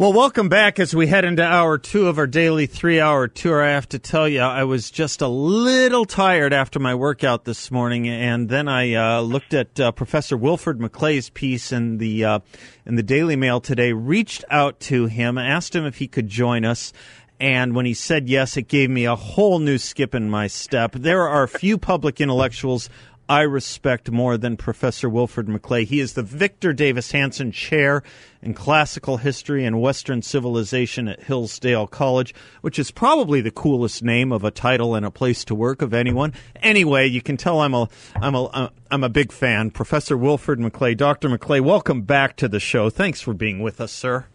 Well, welcome back as we head into hour two of our daily three hour tour. I have to tell you, I was just a little tired after my workout this morning, and then I uh, looked at uh, Professor Wilfred McClay's piece in the uh, in the Daily Mail today. Reached out to him, asked him if he could join us, and when he said yes, it gave me a whole new skip in my step. There are a few public intellectuals I respect more than Professor Wilfred McClay. He is the Victor Davis Hanson Chair in Classical History and Western Civilization at Hillsdale College, which is probably the coolest name of a title and a place to work of anyone. Anyway, you can tell I'm a I'm a uh, I'm a big fan. Professor Wilfred McClay, Dr. McClay, welcome back to the show. Thanks for being with us, sir.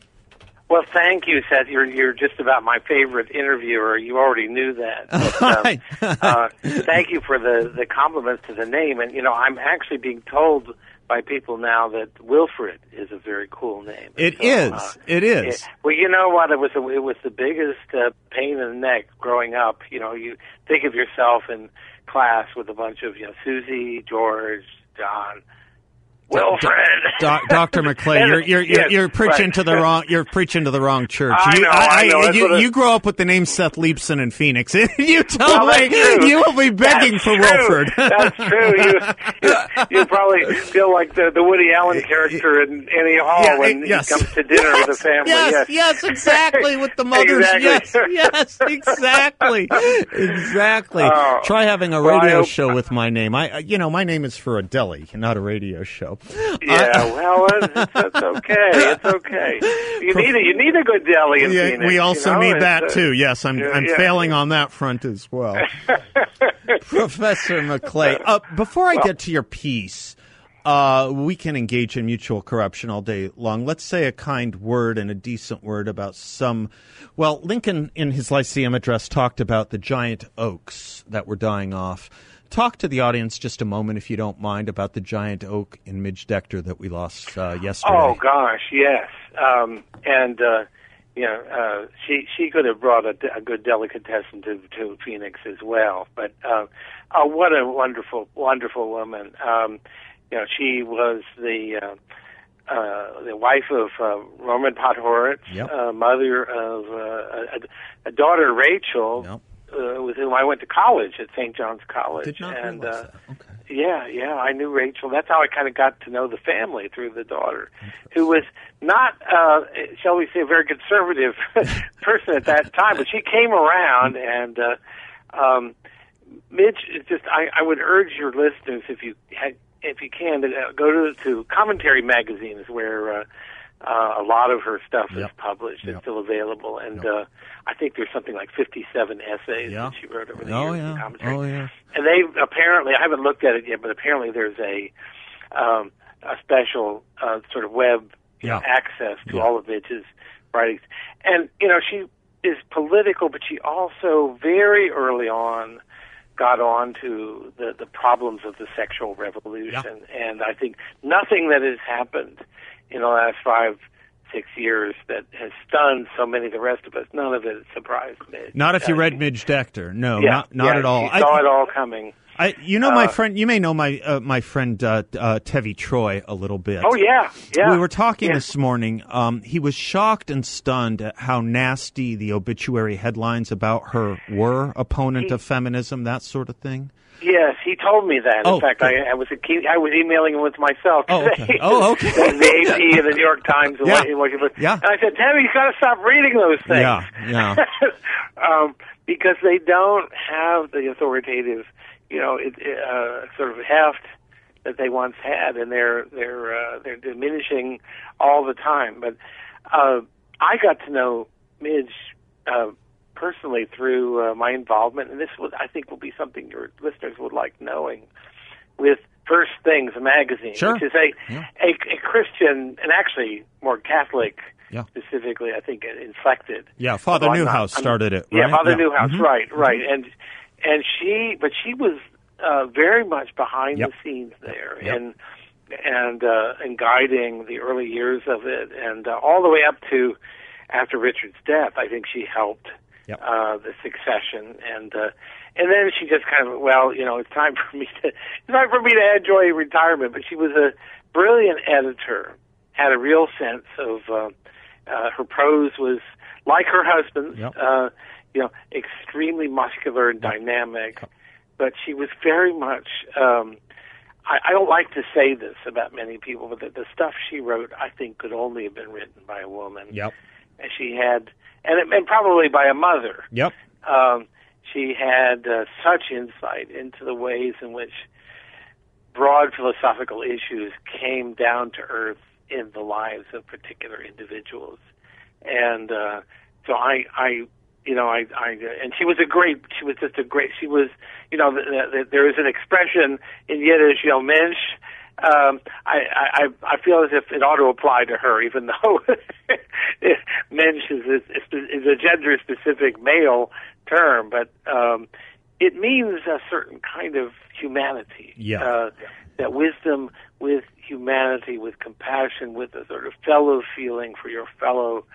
Well, thank you, Seth. You're you're just about my favorite interviewer. You already knew that. But, um, uh, thank you for the the compliments to the name. And you know, I'm actually being told by people now that Wilfred is a very cool name. It so, is. Uh, it is. It, well, you know what? It was a, it was the biggest uh, pain in the neck growing up. You know, you think of yourself in class with a bunch of you know Susie, George, John Wilfred, Doctor McClay, you're you're you're, you're preaching right. to the wrong you're preaching to the wrong church. I you, know, I, I know. you, you grow up with the name Seth Leibsohn in Phoenix. you tell well, me you will be begging that's for true. Wilfred. that's true. You, you, you probably feel like the the Woody Allen character in Annie Hall yeah, when eh, yes. he comes to dinner yes, with the family. Yes, yes, exactly. With the mothers. exactly. Yes, yes, exactly, exactly. Oh. Try having a Well, radio hope- show with my name. I, uh, you know, my name is for a deli, not a radio show. Yeah, well, it's, it's okay. It's okay. You need a, you need a good deli in Yeah, Phoenix. we also you know? need that uh, too. Yes, I'm yeah, I'm yeah. failing on that front as well. Professor McClay, uh, before I get to your piece, uh, we can engage in mutual corruption all day long. Let's say a kind word and a decent word about some. Well, Lincoln in his Lyceum address talked about the giant oaks that were dying off. Talk to the audience just a moment, if you don't mind, about the giant oak in Midge Decter that we lost uh, yesterday. Oh gosh, yes. Um, and uh, you know, uh, she she could have brought a, a good delicatessen to to Phoenix as well. But uh, oh, what a wonderful wonderful woman. Um, you know, she was the uh, uh, the wife of uh, Norman Podhoretz, Yep. uh, mother of uh, a, a daughter Rachel, Yep. Uh, with whom I went to college at St. John's College. Did not and realize uh, that. Okay. yeah, yeah, I knew Rachel. That's how I kind of got to know the family through the daughter, who was not, uh, shall we say, a very conservative person at that time, but she came around and, uh, um, Midge, it's just, I, I would urge your listeners, if you had, if you can, to go to, to Commentary magazines where, uh, uh, a lot of her stuff is Yep. published. Yep. It's still available, and Yep. uh, I think there's something like 57 essays Yeah. that she wrote over the Oh years yeah. commentary. Oh yeah. And they apparently, I haven't looked at it yet, but apparently there's a um, a special uh, sort of web know, Yeah. access to Yeah. all of Midge's writings. And you know, she is political, but she also very early on got on to the the problems of the sexual revolution. And I think nothing that has happened in the last five six years that has stunned so many of the rest of us. None of it surprised me. Not if you read Midge Decter. No, yeah, not not yeah, at all. She saw it all coming. I, you know my Uh, friend. You may know my uh, my friend uh, uh, Tevi Troy a little bit. Oh yeah, yeah. We were talking yeah. this morning. Um, he was shocked and stunned at how nasty the obituary headlines about her were. Opponent of feminism, that sort of thing. Yes, he told me that. In Oh, fact, good. I, I was a key, I was emailing him with myself. Oh, okay. Oh, okay. the, AP and the New York Times. And Yeah. what, what, Yeah. And I said, Tammy, you got to stop reading those things. Yeah, yeah. um, because they don't have the authoritative, you know, it, uh, sort of heft that they once had, and they're they're uh, they're diminishing all the time. But uh, I got to know Midge uh, personally through uh, my involvement, and this would I think will be something your listeners would like knowing with First Things magazine, Sure. which is a, Yeah. a a Christian and actually more Catholic, Yeah. specifically, I think, inflected. Yeah, Father Neuhaus I'm- started it, Yeah. Father Yeah. Neuhaus, Mhm. right, right, and and she, but she was uh, very much behind Yep. the scenes there, Yep. and and uh, and guiding the early years of it, and uh, all the way up to after Richard's death. I think she helped Yep. uh, the succession, and uh, and then she just kind of well, you know, it's time for me to it's time for me to enjoy retirement. But she was a brilliant editor, had a real sense of uh, uh, her prose was like her husband's, Yep. uh, you know, extremely muscular and dynamic. But she was very much. Um, I, I don't like to say this about many people, but the, the stuff she wrote, I think, could only have been written by a woman. Yep. And she had, and, it- and probably by a mother Yep. um, she had uh, such insight into the ways in which broad philosophical issues came down to earth in the lives of particular individuals, and uh, so I, I, you know, I, I, and she was a great. She was just a great. She was, you know, the, the, there is an expression in Yiddish, you know. Um, I, I, I feel as if it ought to apply to her, even though Mensch is, is, is a gender-specific male term, but um, it means a certain kind of humanity. Yeah. Uh, that wisdom with humanity, with compassion, with a sort of fellow feeling for your fellow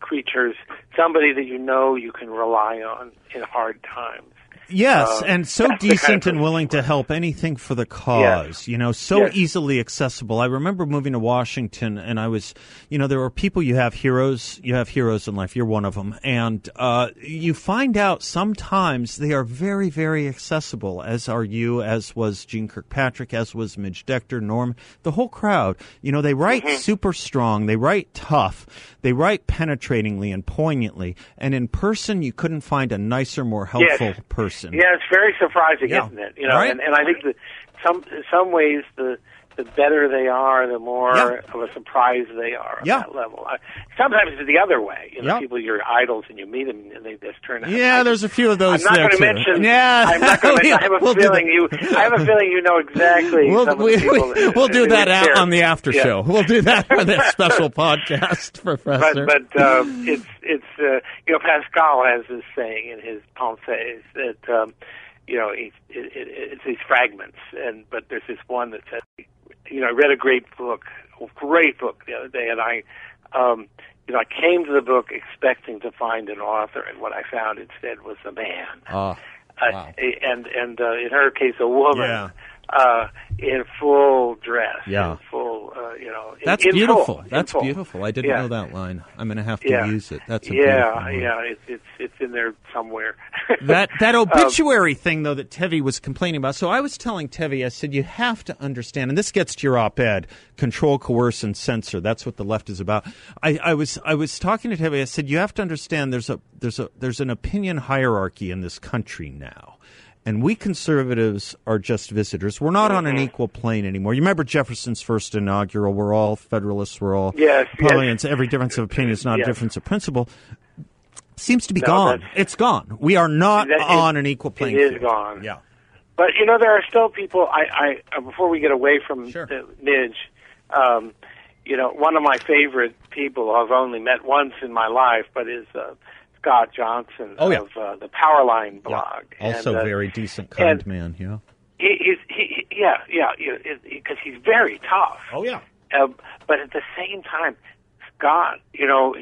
creatures, somebody that you know you can rely on in hard times. Yes, Uh, and so the kind of decent and willing to help anything for the cause. You know, so Yes. easily accessible. I remember moving to Washington, and I was, you know, there are people you have heroes. You have heroes in life. You're one of them, and uh, you find out sometimes they are very, very accessible. As are you, as was Jeane Kirkpatrick, as was Midge Decter, Norm, the whole crowd. You know, they write Mm-hmm. super strong. They write tough. They write penetratingly and poignantly. And in person, you couldn't find a nicer, more helpful Yes. person. Yeah, it's very surprising, Yeah. isn't it? You know, Right? and, and I think that some in some ways the the better they are, the more Yeah. of a surprise they are at Yeah. that level. Sometimes it's the other way. You know, Yeah. people you're idols and you meet them and they just turn out. Yeah, there's a few of those I'm not going to mention. Yeah, I'm not going to mention. I have a We'll feeling you. I have a feeling you know exactly. We'll, we, that- will do that that out on the after show. We'll do that for this special podcast, Professor. But but um, it's it's uh, you know Pascal has this saying in his Pensées that um, you know it, it, it, it's these fragments and but there's this one that says you know I read a great book a great book the other day and I um, you know I came to the book expecting to find an author and what I found instead was a man uh, wow. and and uh, in her case a woman Yeah. Uh, in full dress Yeah. in full uh, you know in- That's in beautiful. full, That's beautiful. I didn't Yeah. know that line. I'm going to have to Yeah. use it. That's a yeah, beautiful line. yeah. It's it's it's in there somewhere. that that Um, obituary thing though that Tevi was complaining about. So I was telling Tevi, I said you have to understand, and this gets to your op-ed: control, coerce, and censor. That's what the left is about. I, I was I was talking to Tevi. I said you have to understand there's a there's a there's an opinion hierarchy in this country now. And we conservatives are just visitors. We're not on an equal plane anymore. You remember Jefferson's first inaugural? We're all Federalists. We're all Yes, yes. Every difference of opinion is not a difference of principle. Seems to be No, gone. It's gone. We are not That is- on an equal it playing is field. gone. Yeah. but you know, there are still people. I, I uh, before we get away from Sure. the Midge, um, you know, one of my favorite people I've only met once in my life, but is uh, Scott Johnson Oh, yeah. of uh, the Powerline blog. Also, And, uh, very decent, kind man. Yeah. He, he's he, he- yeah yeah because he's very tough. Oh yeah. Uh, but at the same time, Scott, you know,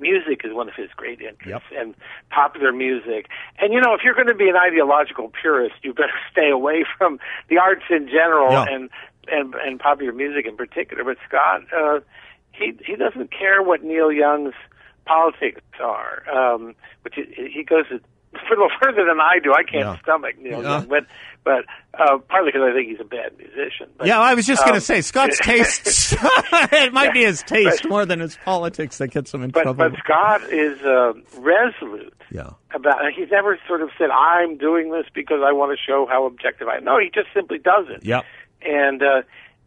music is one of his great interests, Yep. and popular music. And you know, if you're going to be an ideological purist, you better stay away from the arts in general Yeah. and and and popular music in particular. But Scott, uh, he he doesn't care what Neil Young's politics are, um, which is, he goes a little further than I do. I can't Yeah. stomach Neil Yeah. Young, but but uh, partly because I think he's a bad musician. But, Yeah, I was just going um, to say Scott's tastes. it might be his taste more than his politics that gets him in But trouble. but Scott is uh, resolute yeah. about. He's never sort of said, "I'm doing this because I want to show how objective I." am." No, he just simply does it. Yep. And uh,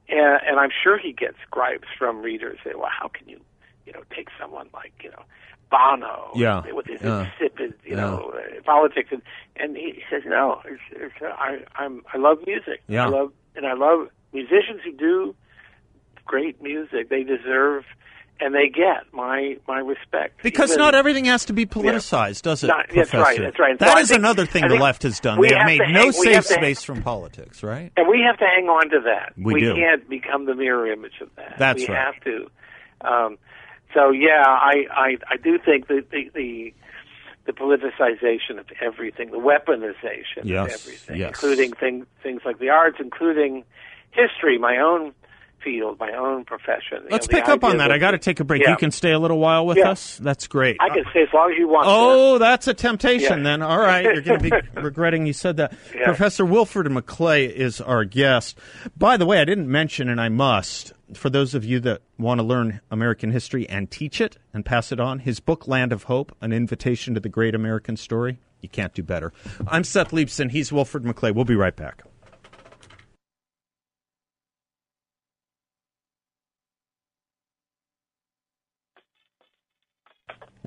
and and I'm sure he gets gripes from readers. Say, "Well, how can you, you know, take someone like you know." Bono, Yeah. with his Yeah. insipid, you Yeah. know, uh, politics, and and he says, no, it's, it's, I I'm I love music, Yeah. I love and I love musicians who do great music, they deserve and they get my my respect. Because Even- not everything has to be politicized, does it, Not- that's right, that's right. So That is think- another thing the left has done. we They have have made to no hang- safe to hang- space from politics, right? and we have to hang on to that. We do. can't become the mirror image of that. That's we right. have to. Um, so yeah, I, I I do think that the, the the politicization of everything, the weaponization Yes, of everything, yes. including things things like the arts, including history, my own field, my own profession. Let's know, pick up on that. I got to take a break. Yeah. You can stay a little while with Yeah. us. That's great. I can stay as long as you want. Oh, that's a temptation Yeah. then. All right. You're going to be regretting you said that. Professor Wilfred McClay is our guest. By the way, I didn't mention, and I must, for those of you that want to learn American history and teach it and pass it on, his book, Land of Hope, An Invitation to the Great American Story. You can't do better. I'm Seth Leibsohn. He's Wilfred McClay. We'll be right back.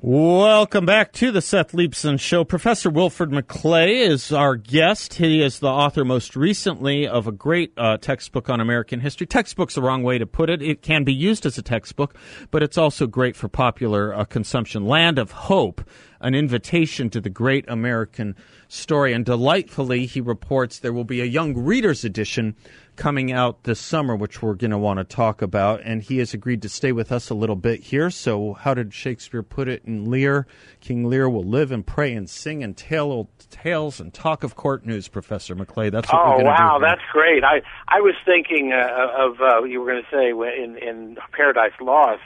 Welcome back to the Seth Leibsohn Show. Professor Wilfred McClay is our guest. He is the author most recently of a great uh, textbook on American history. Textbook's the wrong way to put it. It can be used as a textbook, but it's also great for popular uh, consumption. Land of Hope, an invitation to the great American story. And delightfully, he reports there will be a young reader's edition coming out this summer, which we're going to want to talk about. And he has agreed to stay with us a little bit here. So, how did Shakespeare put it in Lear? King Lear will live and pray and sing and tell old tales and talk of court news, Professor McClay. That's what we're Oh going to wow, do. here. that's great. I I was thinking uh, of uh, you were going to say in in Paradise Lost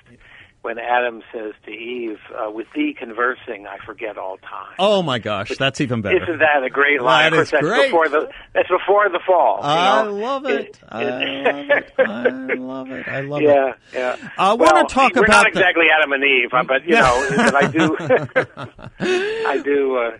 when Adam says to Eve, uh, "With thee conversing, I forget all time." Oh my gosh, that's even better. Isn't that a great line? That Of course, that's great. before the that's before the fall. I love it. I love it. I love it. I love Yeah, it. yeah. I wanna Well, talk we're about not the- exactly Adam and Eve, but you know, I do, I do, uh,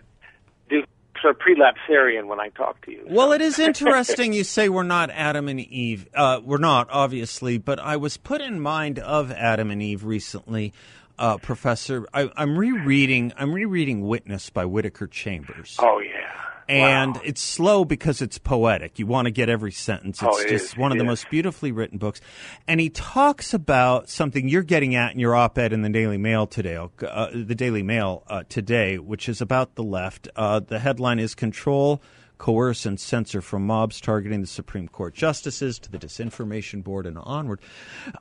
of prelapsarian when I talk to you. Well, it is interesting you say we're not Adam and Eve. Uh, we're not, obviously, but I was put in mind of Adam and Eve recently, uh, Professor. I, I'm rereading. I'm rereading Witness by Whittaker Chambers. Oh yeah. And Wow. it's slow because it's poetic. You want to get every sentence. It's Oh, it just is, one of the most beautifully written books. And he talks about something you're getting at in your op-ed in the Daily Mail today, uh, the Daily Mail uh, today, which is about the left. Uh, the headline is "Control, Coerce, and Censor from Mobs Targeting the Supreme Court Justices to the Disinformation Board and onward."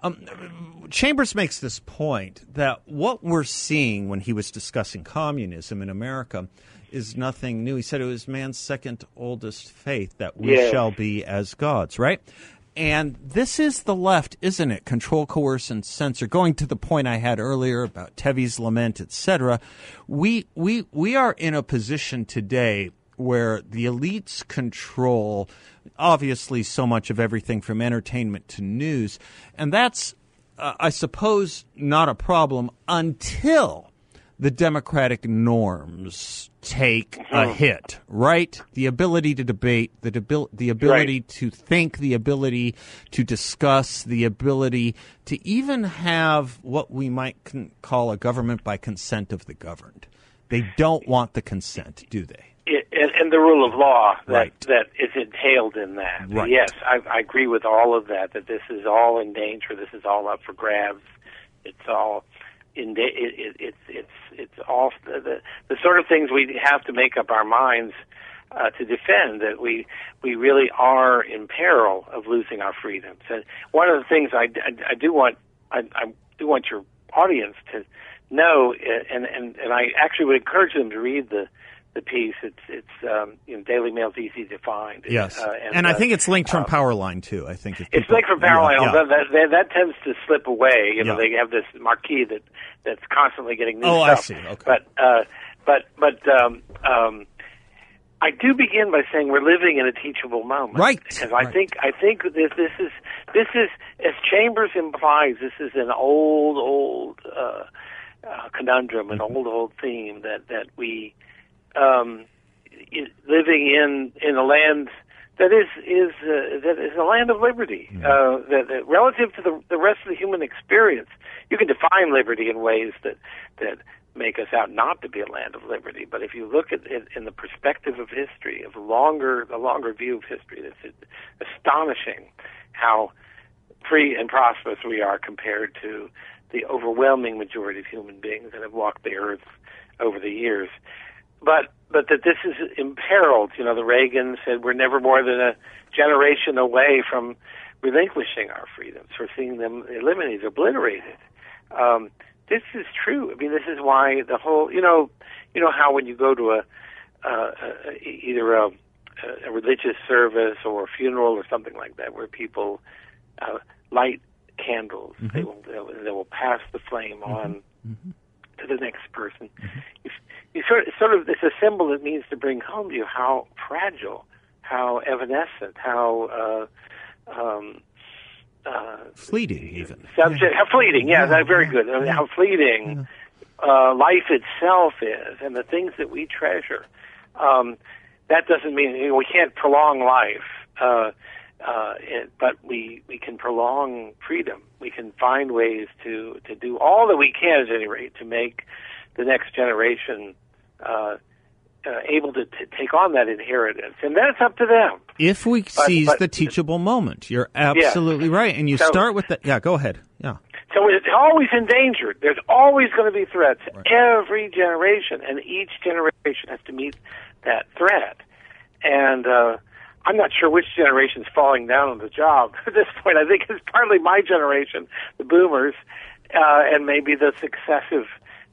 Um, Chambers makes this point that what we're seeing when he was discussing communism in America is nothing new. He said it was man's second oldest faith that we Yes. shall be as gods, right? And this is the left, isn't it? Control, coerce, and censor. Going to the point I had earlier about Tevi's lament, etc. We we we are in a position today where the elites control obviously so much of everything from entertainment to news, and that's uh, I suppose not a problem until the democratic norms take a hmm. hit, right? The ability to debate, the debil- the ability to think, the ability to discuss, the ability to even have what we might con- call a government by consent of the governed. They don't want the consent, do they? it, and, and the rule of law that Right. that is entailed in that. Right. Yes, I, I agree with all of that. That this is all in danger. This is all up for grabs. It's all in. It, it, it's it's it's all the, the the sort of things we have to make up our minds uh, to defend. That we we really are in peril of losing our freedoms. And one of the things I, I, I do want I, I do want your audience to know, and and and I actually would encourage them to read the the piece. It's it's um, you know, Daily Mail's easy to find. Yes, uh, and, I uh, think it's linked from Powerline too. I think if it's linked from Powerline. Yeah, although That, that that tends to slip away. You know, Yeah. they have this marquee that that's constantly getting new Oh, I stuff. see. Okay. But uh, but but um, um, I do begin by saying we're living in a teachable moment. Right, Because I right. think I think this this is this is as Chambers implies. This is an old old uh, uh, conundrum, an Mm-hmm. old old theme that that we um, living in in a land that is is uh, that is a land of liberty. Uh, that, that relative to the the rest of the human experience, you can define liberty in ways that that make us out not to be a land of liberty. But if you look at it in the perspective of history, of longer, the longer view of history, it's astonishing how free and prosperous we are compared to the overwhelming majority of human beings that have walked the earth over the years. But but that this is imperiled. You know, the Reagan said we're never more than a generation away from relinquishing our freedoms, or seeing them eliminated, obliterated. Um, this is true. I mean, this is why the whole, you know, you know how when you go to a, uh, a either a, a religious service or a funeral or something like that, where people uh, light candles, mm-hmm. they will they will, they will pass the flame mm-hmm. on mm-hmm. To the next person. Mm-hmm. You, you sort of, sort of it's a symbol that means to bring home to you how fragile, how evanescent, how uh, um, uh, fleeting, even subject. Yeah. How fleeting, yeah, yeah very good. Yeah. How fleeting uh, life itself is, and the things that we treasure. Um, that doesn't mean you know, we can't prolong life, uh, uh, it, but we we can prolong freedom. We can find ways to to do all that we can, at any rate, to make the next generation. Uh, uh, able to t- take on that inheritance, and that's up to them. If we but, seize but, the teachable moment, you're absolutely yeah. right, and you so, start with that. Yeah, go ahead. Yeah. So it's always endangered. There's always going to be threats right. every generation, and each generation has to meet that threat. And uh, I'm not sure which generation is falling down on the job at this point. I think it's partly my generation, the boomers, uh, and maybe the successive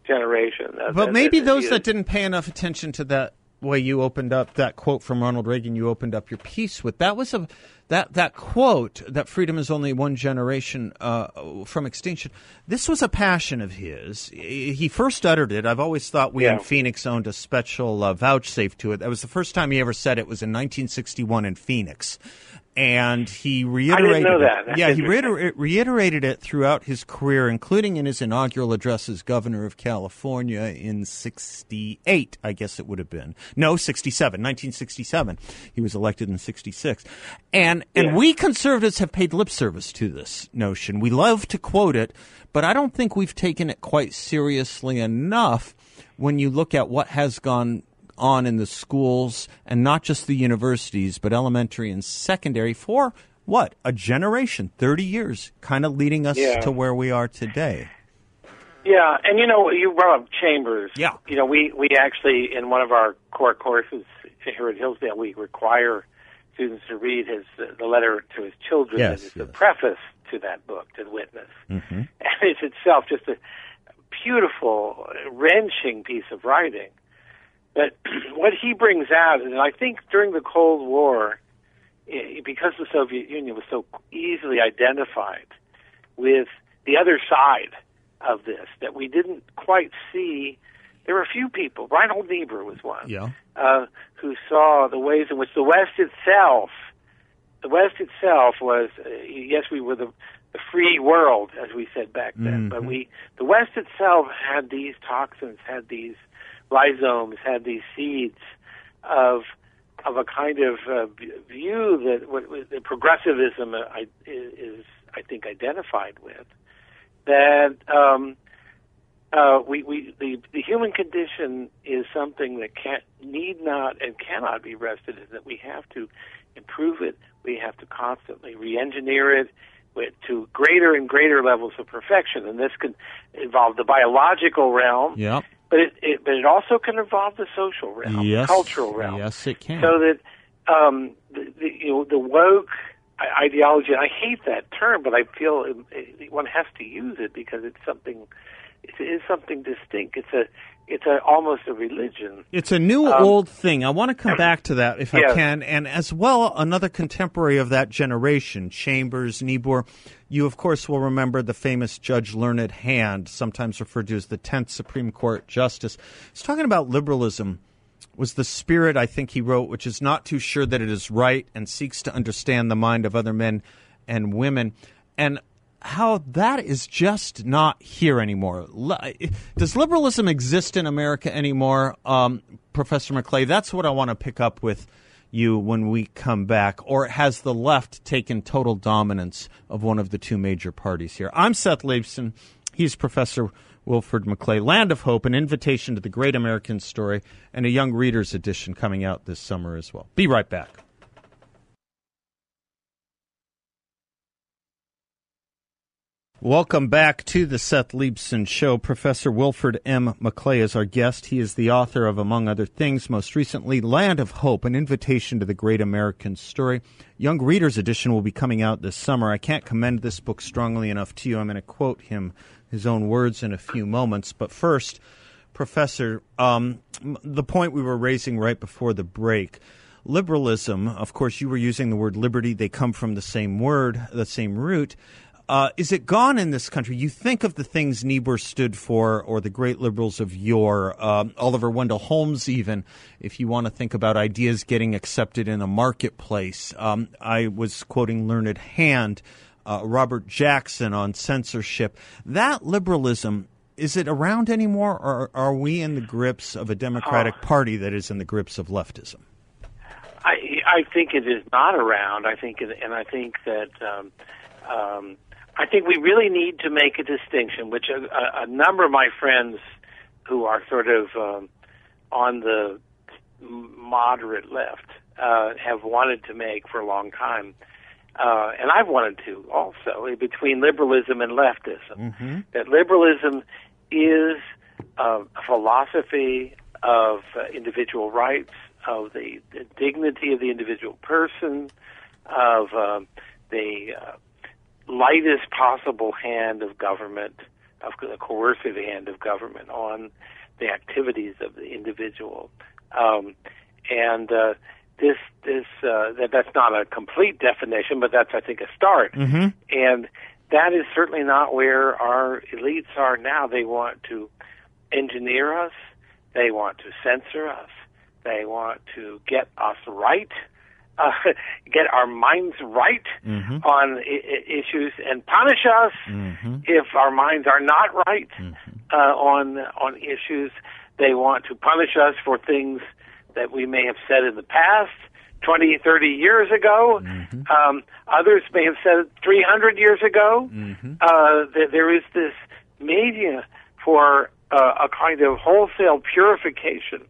generation. But that, maybe that, those that didn't pay enough attention to that way you opened up that quote from Ronald Reagan you opened up your piece with. That was a that that quote that freedom is only one generation uh, from extinction this was a passion of his. He first uttered it. I've always thought we yeah. in phoenix owned a special uh, vouchsafe to it. That was the first time he ever said it was in 1961 in phoenix and he reiterated. It. Yeah, he reiter- reiterated it throughout his career, including in his inaugural address as governor of California in '68. I guess it would have been no '67, 1967. He was elected in '66, and and yeah. we conservatives have paid lip service to this notion. We love to quote it, but I don't think we've taken it quite seriously enough when you look at what has gone on in the schools and not just the universities, but elementary and secondary for what? A generation, 30 years, kind of leading us yeah. to where we are today. Yeah, and you know, you brought up Chambers. Yeah. You know, we, we actually, in one of our core courses here at Hillsdale, we require students to read his uh, the letter to his children yes, as yes. the preface to that book, to the witness. Mm-hmm. And it's itself just a beautiful, wrenching piece of writing. But what he brings out, and I think during the Cold War, because the Soviet Union was so easily identified with the other side of this, that we didn't quite see. There were a few people. Reinhold Niebuhr was one. Yeah. Uh, who saw the ways in which the West itself, the West itself was. Uh, yes, we were the the free world, as we said back then, mm-hmm. but we the West itself had these toxins, had these rhizomes had these seeds of of a kind of uh, view that what, what the progressivism uh, is, I think, identified with. That um, uh, we, we the, the human condition is something that can need not and cannot be rested in. That we have to improve it. We have to constantly re-engineer it with, to greater and greater levels of perfection. And this can involve the biological realm. Yep. But it, it, but it also can involve the social realm, yes. cultural realm. Yes, it can. So that um, the, the, you know the woke ideology. I hate that term, but I feel it, one has to use it because it's something. It is something distinct. It's a it's a, almost a religion. It's a new um, old thing. I want to come back to that if yes. I can, and as well another contemporary of that generation, Chambers, Niebuhr. You of course will remember the famous Judge Learned Hand, sometimes referred to as the tenth Supreme Court justice. He's talking about liberalism. Was the spirit I think he wrote, which is not too sure that it is right and seeks to understand the mind of other men and women. And how that is just not here anymore. Does liberalism exist in America anymore, um, Professor McClay? That's what I want to pick up with you when we come back. Or has the left taken total dominance of one of the two major parties here? I'm Seth Leibsohn. He's Professor Wilfred McClay. Land of Hope, an invitation to the great American story, and a young readers edition coming out this summer as well. Be right back. Welcome back to the Seth Leibsohn Show. Professor Wilfred M. McClay is our guest. He is the author of, among other things, most recently, Land of Hope, an invitation to the great American story. Young Readers Edition will be coming out this summer. I can't commend this book strongly enough to you. I'm going to quote him, his own words, in a few moments. But first, Professor, um, the point we were raising right before the break liberalism, of course, you were using the word liberty. They come from the same word, the same root. Uh, is it gone in this country? You think of the things Niebuhr stood for, or the great liberals of yore, um, Oliver Wendell Holmes, even, if you want to think about ideas getting accepted in a marketplace. Um, I was quoting Learned Hand, uh, Robert Jackson on censorship. That liberalism, is it around anymore, or are we in the grips of a Democratic Oh. Party that is in the grips of leftism? I I think it is not around. I think, it, and I think that um, um, I think we really need to make a distinction, which a, a, number of my friends who are sort of um, on the moderate left uh, have wanted to make for a long time. Uh, and I've wanted to also between liberalism and leftism. That liberalism is uh, a philosophy of uh, individual rights, of the, the dignity of the individual person, of um the uh, lightest possible hand of government, of the coercive hand of government on the activities of the individual. Um, and uh, this, this, uh, that, that's not a complete definition, but that's, I think, a start. And that is certainly not where our elites are now. They want to engineer us. They want to censor us. They want to get us right, uh, get our minds right on I- issues, and punish us if our minds are not right uh, on on issues. They want to punish us for things that we may have said in the past. 20, 30 years ago. Um, others may have said 300 years ago. Uh, th- there is this media for uh, a kind of wholesale purification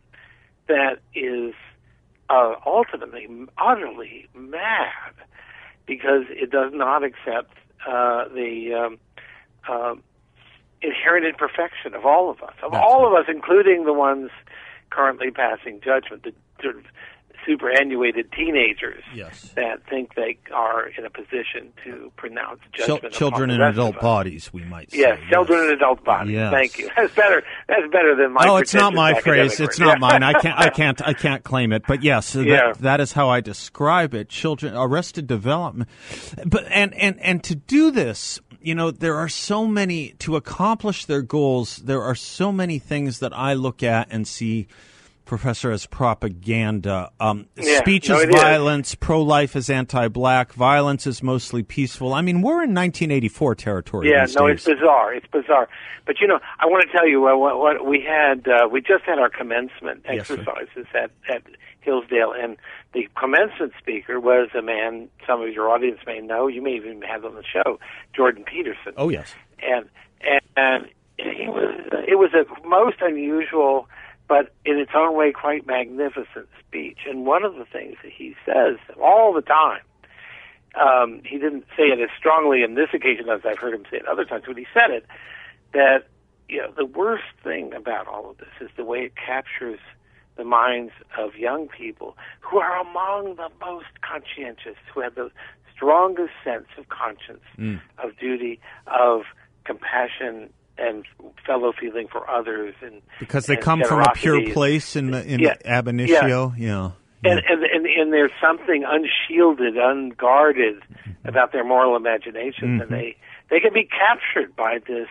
that is uh, ultimately utterly mad because it does not accept uh, the um, um inherent imperfection of all of us, of all of us, including the ones currently passing judgment, the sort of superannuated teenagers Yes. that think they are in a position to pronounce judgment. children in the rest adult bodies, we might say. Yes, children in adult bodies. Yes. Thank you. That's better. That's better than my. Oh, it's not my phrase. It's word. not mine. I can't. I can't. I can't claim it. But yes, that, that is how I describe it. Children arrested development. But and and and to do this, you know, there are so many to accomplish their goals. There are so many things that I look at and see. Professor as propaganda. Um, Yeah, speech no, is violence. Pro-life is anti-black. Violence is mostly peaceful. I mean, we're in 1984 territory. Yeah, no, days. it's bizarre. It's bizarre. But you know, I want to tell you uh, what, what we had. Uh, we just had our commencement Yes, exercises at at Hillsdale, and the commencement speaker was a man some of your audience may know. You may even have on the show, Jordan Peterson. Oh yes. and and, and he was it was a most unusual but in its own way quite magnificent speech. And one of the things that he says all the time um, he didn't say it as strongly in this occasion as I've heard him say it other times, but he said it that you know the worst thing about all of this is the way it captures the minds of young people who are among the most conscientious, who have the strongest sense of conscience, of duty, of compassion and fellow feeling for others, and Because they and come from a pure place in the, in Yeah. ab initio. Yeah. And, and and and there's something unshielded, unguarded mm-hmm. about their moral imaginations, and mm-hmm. they they can be captured by this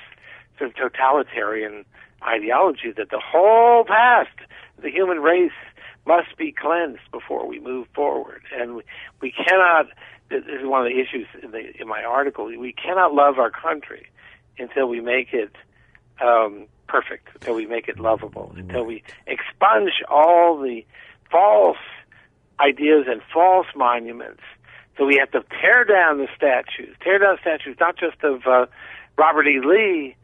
sort of totalitarian ideology that the whole past, the human race, must be cleansed before we move forward, and we, we cannot. This is one of the issues in, the, in my article. We cannot love our country until we make it um, perfect, until we make it lovable, until we expunge all the false ideas and false monuments. So we have to tear down the statues, tear down statues not just of uh, Robert E. Lee,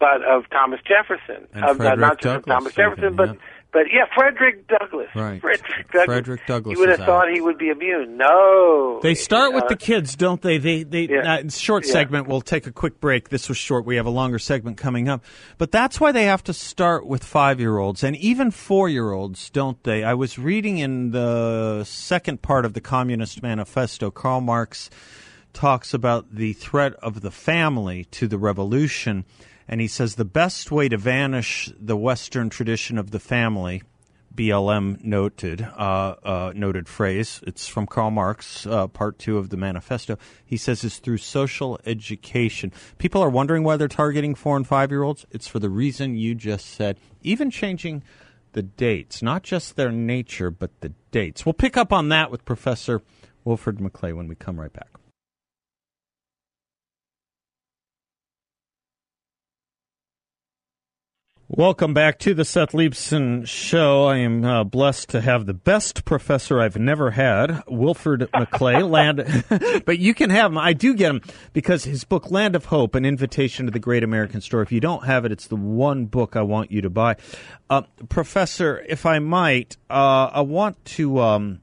but of Thomas Jefferson. And of, Frederick not just of Thomas Jefferson, but yeah. But yeah, Frederick Douglass. Right. Frederick Douglass. Frederick Douglass You would have is thought out. he would be immune. No. They start with Uh, the kids, don't they? They they Yeah. uh, short Yeah. segment. We'll take a quick break. This was short. We have a longer segment coming up. But that's why they have to start with 5-year-olds and even 4-year-olds, don't they? I was reading in the second part of the Communist Manifesto Karl Marx talks about the threat of the family to the revolution and he says the best way to vanish the western tradition of the family BLM noted uh, uh, noted phrase. It's from Karl Marx, uh, part two of the manifesto. He says is through social education. People are wondering why they're targeting four and five year olds. It's for the reason you just said. Even changing the dates, not just their nature, but the dates. We'll pick up on that with Professor Wilfred McClay when we come right back. Welcome back to the Seth Leibsohn Show. I am uh, blessed to have the best professor I've never had, Wilfred McClay. Land, but you can have him. I do get him because his book "Land of Hope: An Invitation to the Great American Story." If you don't have it, it's the one book I want you to buy. Uh, professor, if I might, uh, I want to. Um,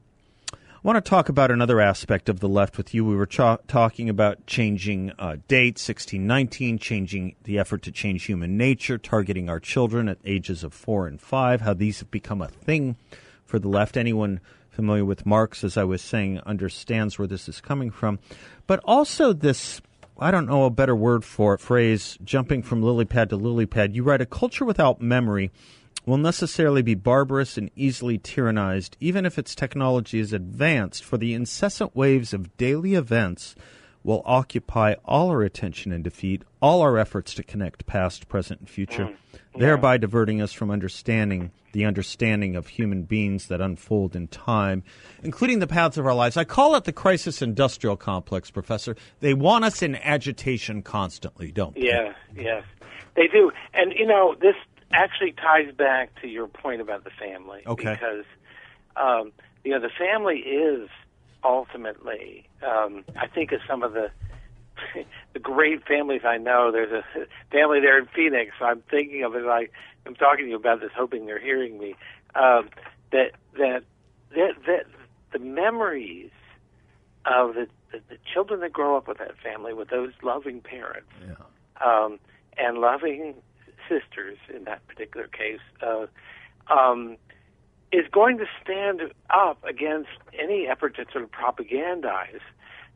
I want to talk about another aspect of the left with you. We were talking about changing uh, dates, 1619, changing the effort to change human nature, targeting our children at ages of four and five, how these have become a thing for the left. Anyone familiar with Marx, as I was saying, understands where this is coming from. But also this, I don't know a better word for it, phrase, jumping from lily pad to lily pad. You write, a culture without memory will necessarily be barbarous and easily tyrannized, even if its technology is advanced, for the incessant waves of daily events will occupy all our attention and defeat all our efforts to connect past, present, and future, mm. thereby diverting us from understanding the understanding of human beings that unfold in time, including the paths of our lives. I call it the crisis industrial complex, Professor. They want us in agitation constantly, don't they? Yeah, yes, they do. And you know, this actually ties back to your point about the family. Okay. Because um, you know, the family is ultimately, um, I think, of some of the the great families I know. There's a family there in Phoenix. I'm thinking of it like I'm talking to you about this, hoping they're hearing me. Um, that that that that the memories of the, the the children that grow up with that family, with those loving parents, um, and loving sisters in that particular case, uh, um, is going to stand up against any effort to sort of propagandize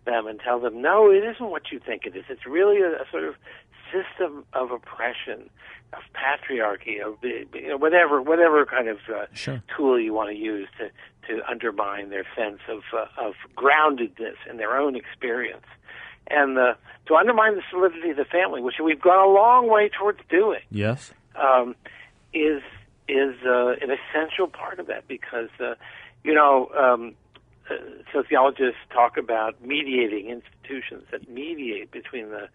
them and tell them, no, it isn't what you think it is. It's really a, a sort of system of oppression, of patriarchy, of you know, whatever whatever kind of uh, Sure. tool you want to use to to undermine their sense of uh, of groundedness in their own experience, and uh, to undermine the solidity of the family, which we've gone a long way towards doing Yes. um, is is uh, an essential part of that because uh, you know um, uh, sociologists talk about mediating institutions that mediate between the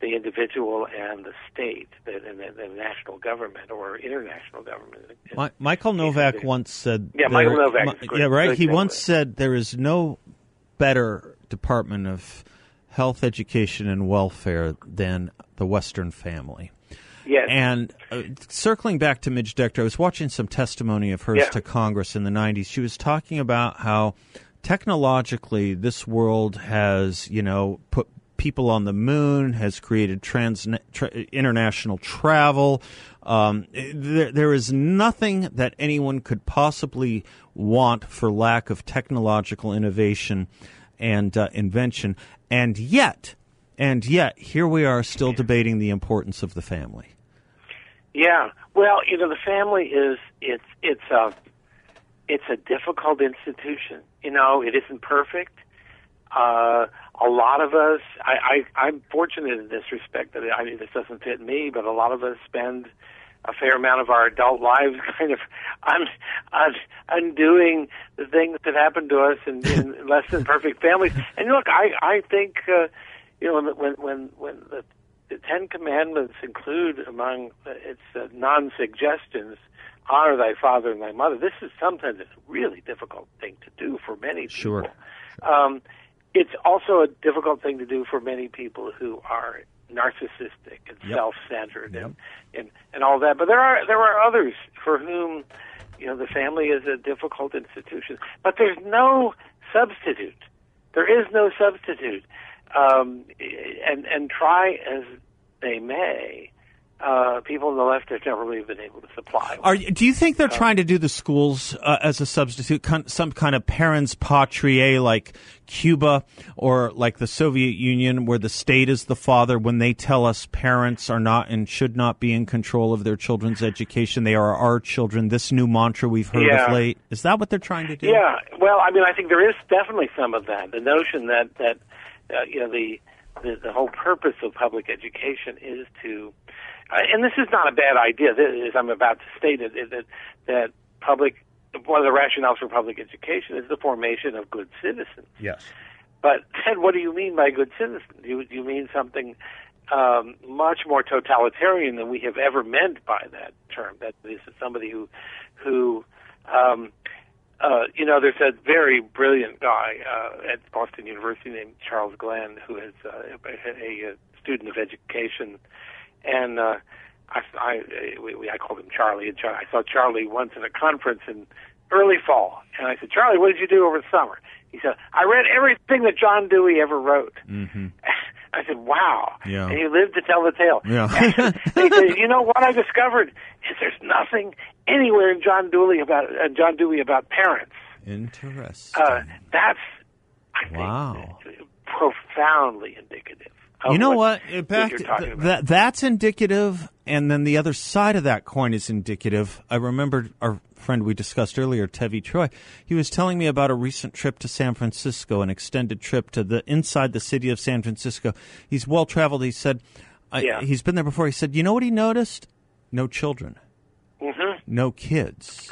the individual and the state, the, and the, the national government or international government. Mi- Michael Novak once said. Yeah, Michael Novak Mi- is great. Yeah, right. He example. once said there is no better department of health, education, and welfare than the Western family. yes, And uh, circling back to Midge Decter, I was watching some testimony of hers Yeah. to Congress in the 90s. She was talking about how technologically this world has, you know, put people on the moon, has created trans tra- international travel. Um, there, there is nothing that anyone could possibly want for lack of technological innovation and uh, invention. And yet, and yet, here we are still debating the importance of the family. Yeah. Well, you know, the family is it's it's a it's a difficult institution. You know, it isn't perfect. Uh, a lot of us, I, I, I'm fortunate in this respect that I mean, this doesn't fit me, but a lot of us spend a fair amount of our adult lives kind of un, un, undoing the things that happened to us in, in less than perfect families. And look, I, I think, uh, you know, when, when, when the, the Ten Commandments include among uh, its uh, non-suggestions, honor thy father and thy mother. This is sometimes a really difficult thing to do for many people. Sure. Um, it's also a difficult thing to do for many people who are narcissistic and Yep. self-centered and, and and all that. But there are there are others for whom you know the family is a difficult institution. But there's no substitute. There is no substitute. Um, and and try as they may, uh, people on the left have never really been able to supply. Are do you think they're trying to do the schools uh, as a substitute, con- some kind of parens patriae like Cuba or like the Soviet Union, where the state is the father when they tell us parents are not and should not be in control of their children's education? They are our children. This new mantra we've heard Yeah. of late is that what they're trying to do? Yeah, well, I mean, I think there is definitely some of that. The notion that that uh, you know the, the the whole purpose of public education is to, uh, and this is not a bad idea. As I'm about to state it, that that public one of the rationales for public education is the formation of good citizens. Yes. But then, what do you mean by good citizen? Do you, do you mean something um, much more totalitarian than we have ever meant by that term? That is somebody who, who, um, uh, you know, there's a very brilliant guy uh, at Boston University named Charles Glenn who is uh, a, a student of education, and uh, I, I, we, we, I called him Charlie. And Char- I saw Charlie once at a conference in early fall, and I said, Charlie, what did you do over the summer? He said, I read everything that John Dewey ever wrote. Mm-hmm. I said, wow. Yeah. And he lived to tell the tale. Yeah. He said, you know what I discovered is there's nothing anywhere in John Dewey about uh, John Dewey about parents. Interesting. Uh, that's, I think, Wow. profoundly indicative. You know what? Back you're th- about. that that's indicative, and then the other side of that coin is indicative. I remember our friend we discussed earlier, Tevi Troy. He was telling me about a recent trip to San Francisco, an extended trip to the inside the city of San Francisco. He's well traveled. He said I, Yeah. he's been there before. He said, you know what he noticed? No children, Mhm. no kids.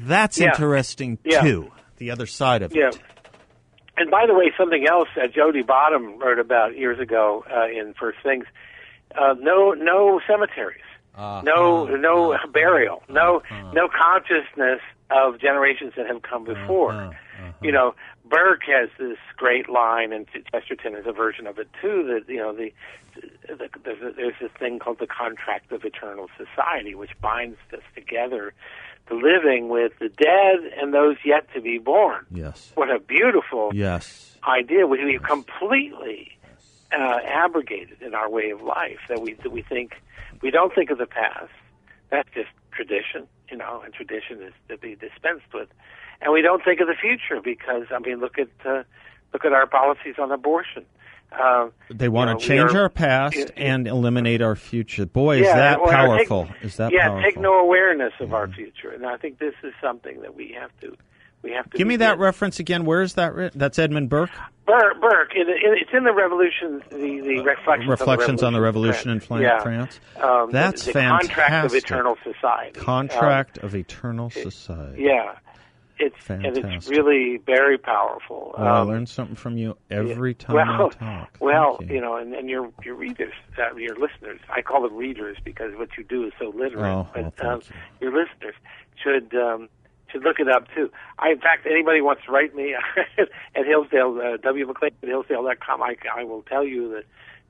That's Yeah. interesting Yeah. too. The other side of Yeah. it. And by the way, something else that Jody Bottum wrote about years ago uh, in First Things: uh, no, no cemeteries, Uh-huh. no, no burial, no, no consciousness of generations that have come before. Uh-huh. You know, Burke has this great line, and Chesterton has a version of it too. That you know, the, the there's, a, there's this thing called the contract of eternal society, which binds us together, the living with the dead and those yet to be born. Yes. What a beautiful Yes. idea. We, we completely uh, abrogated in our way of life that we that we think we don't think of the past. That's just tradition, you know, and tradition is to be dispensed with. And we don't think of the future because I mean, look at uh, look at our policies on abortion. Uh, They want you know, to change are- our past it- it- and eliminate our future. Boy, is that well, take- powerful! is that yeah? powerful? Take no awareness of our future, and I think this is something that we have to we have to Give me that reference again. Where is that? That's Edmund Burke. Burke, Burke it, it, it's in the Revolution, the, the reflections, Reflections on the Revolution in Flan- yeah. France. Um, That's the, the contract of eternal society. Contract of Eternal Society. Um, yeah, it's and it's really very powerful. Well, I Um, learn something from you every time well, I talk. Well, Thank you. know, and, and your your readers, uh, your listeners. I call them readers because what you do is so literate. Oh, but well, um, you. your listeners should um, should look it up too. I, in fact, anybody wants to write me at Hillsdale, uh, W. McClay at Hillsdale.com, I, I will tell you that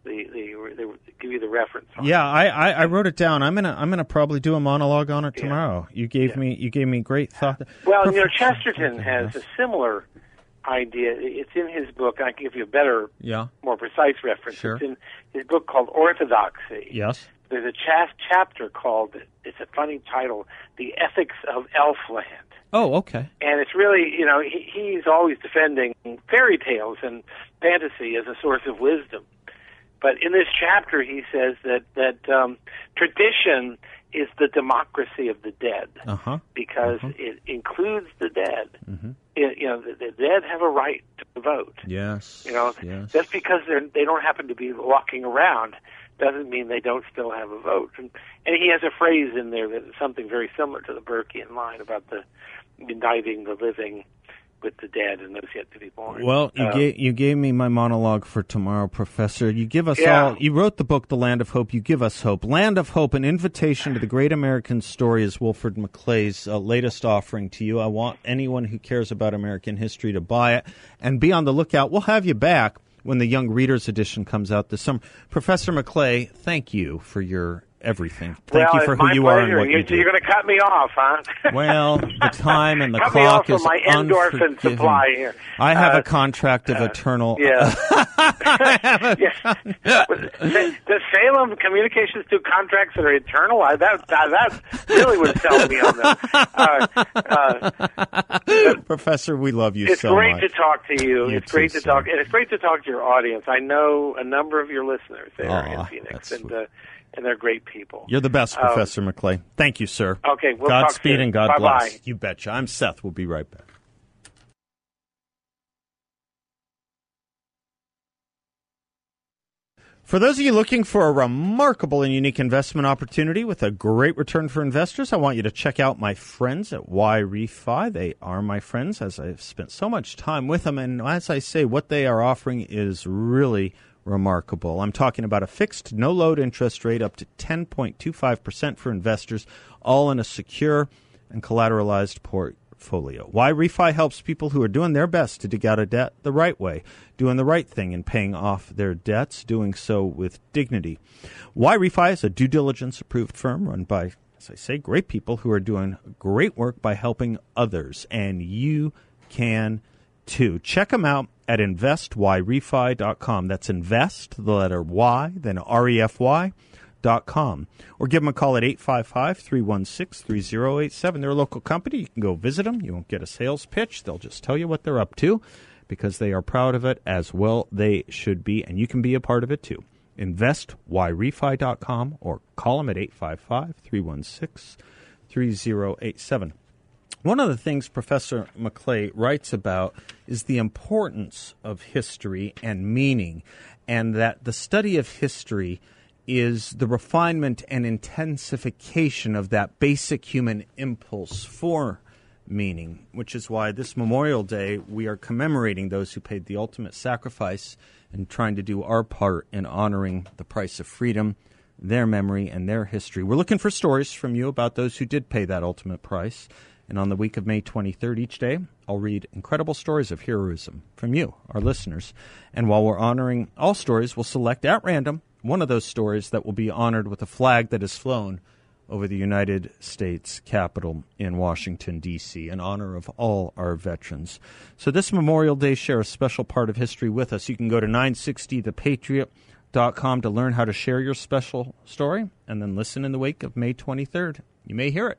the, the, the give you the reference. on. Yeah, I, I, I wrote it down. I'm gonna I'm gonna probably do a monologue on it tomorrow. You gave me you gave me great thought. Well, you know, Chesterton has a similar idea. It's in his book. I can give you a better, Yeah. more precise reference. Sure. It's in his book called Orthodoxy. Yes. There's a cha- chapter called, it's a funny title, The Ethics of Elfland. Oh, okay. And it's really, you know, he, he's always defending fairy tales and fantasy as a source of wisdom. But in this chapter, he says that, that um, tradition is the democracy of the dead Uh huh. because it includes the dead. It, you know, the, the dead have a right to vote. Yes. You know, Yes. just because they're they don't happen to be walking around doesn't mean they don't still have a vote. And, and he has a phrase in there that is something very similar to the Burkean line about the uniting the living with the dead and those yet to be born. Well, you Uh, gave you gave me my monologue for tomorrow, Professor. You give us Yeah. all. You wrote the book, The Land of Hope. You give us hope. Land of Hope, an invitation to the great American story, is Wilfred McClay's uh, latest offering to you. I want anyone who cares about American history to buy it and be on the lookout. We'll have you back when the Young Readers edition comes out this summer. Professor McClay, thank you for your everything. Thank well, you for who you pleasure. are and what you, you do. You're going to cut me off, huh? Well, the time and the cut me clock off is my endorphin unforgiving. supply here. I have Uh, a contract of eternal. Yeah. yeah. Does Salem Communications do contracts that are eternal? I, that, that that really would sell me on them. Uh, uh, Professor, we love you it's so great much. to talk to you. You it's great too, to talk, and it's great to talk to your audience. I know a number of your listeners there Aw, in Phoenix, and uh, and they're great people. You're the best, Um, Professor McClay. Thank you, sir. Okay, we'll Godspeed and God Bye-bye. bless. You betcha. I'm Seth. We'll be right back. For those of you looking for a remarkable and unique investment opportunity with a great return for investors, I want you to check out my friends at YRefy. They are my friends as I've spent so much time with them. And as I say, what they are offering is really remarkable. I'm talking about a fixed, no load interest rate up to 10.25% for investors, all in a secure and collateralized portfolio. YRefy helps people who are doing their best to dig out of debt the right way, doing the right thing and paying off their debts, doing so with dignity. YRefy is a due diligence approved firm run by, as I say, great people who are doing great work by helping others, and you can too. Check them out at investyrefy.com. That's invest, the letter Y, then R E F Y dot com. Or give them a call at 855 316 3087. They're a local company. You can go visit them. You won't get a sales pitch. They'll just tell you what they're up to because they are proud of it as well they should be, and you can be a part of it too. InvestYRefy.com or call them at 855 316 3087. One of the things Professor McClay writes about is the importance of history and meaning, and that the study of history is the refinement and intensification of that basic human impulse for meaning, which is why this Memorial Day we are commemorating those who paid the ultimate sacrifice and trying to do our part in honoring the price of freedom, their memory, and their history. We're looking for stories from you about those who did pay that ultimate price. And on the week of May 23rd each day, I'll read incredible stories of heroism from you, our listeners. And while we're honoring all stories, we'll select at random one of those stories that will be honored with a flag that is flown over the United States Capitol in Washington, D.C., in honor of all our veterans. So this Memorial Day, share a special part of history with us. You can go to 960thepatriot.com to learn how to share your special story and then listen in the wake of May 23rd. You may hear it.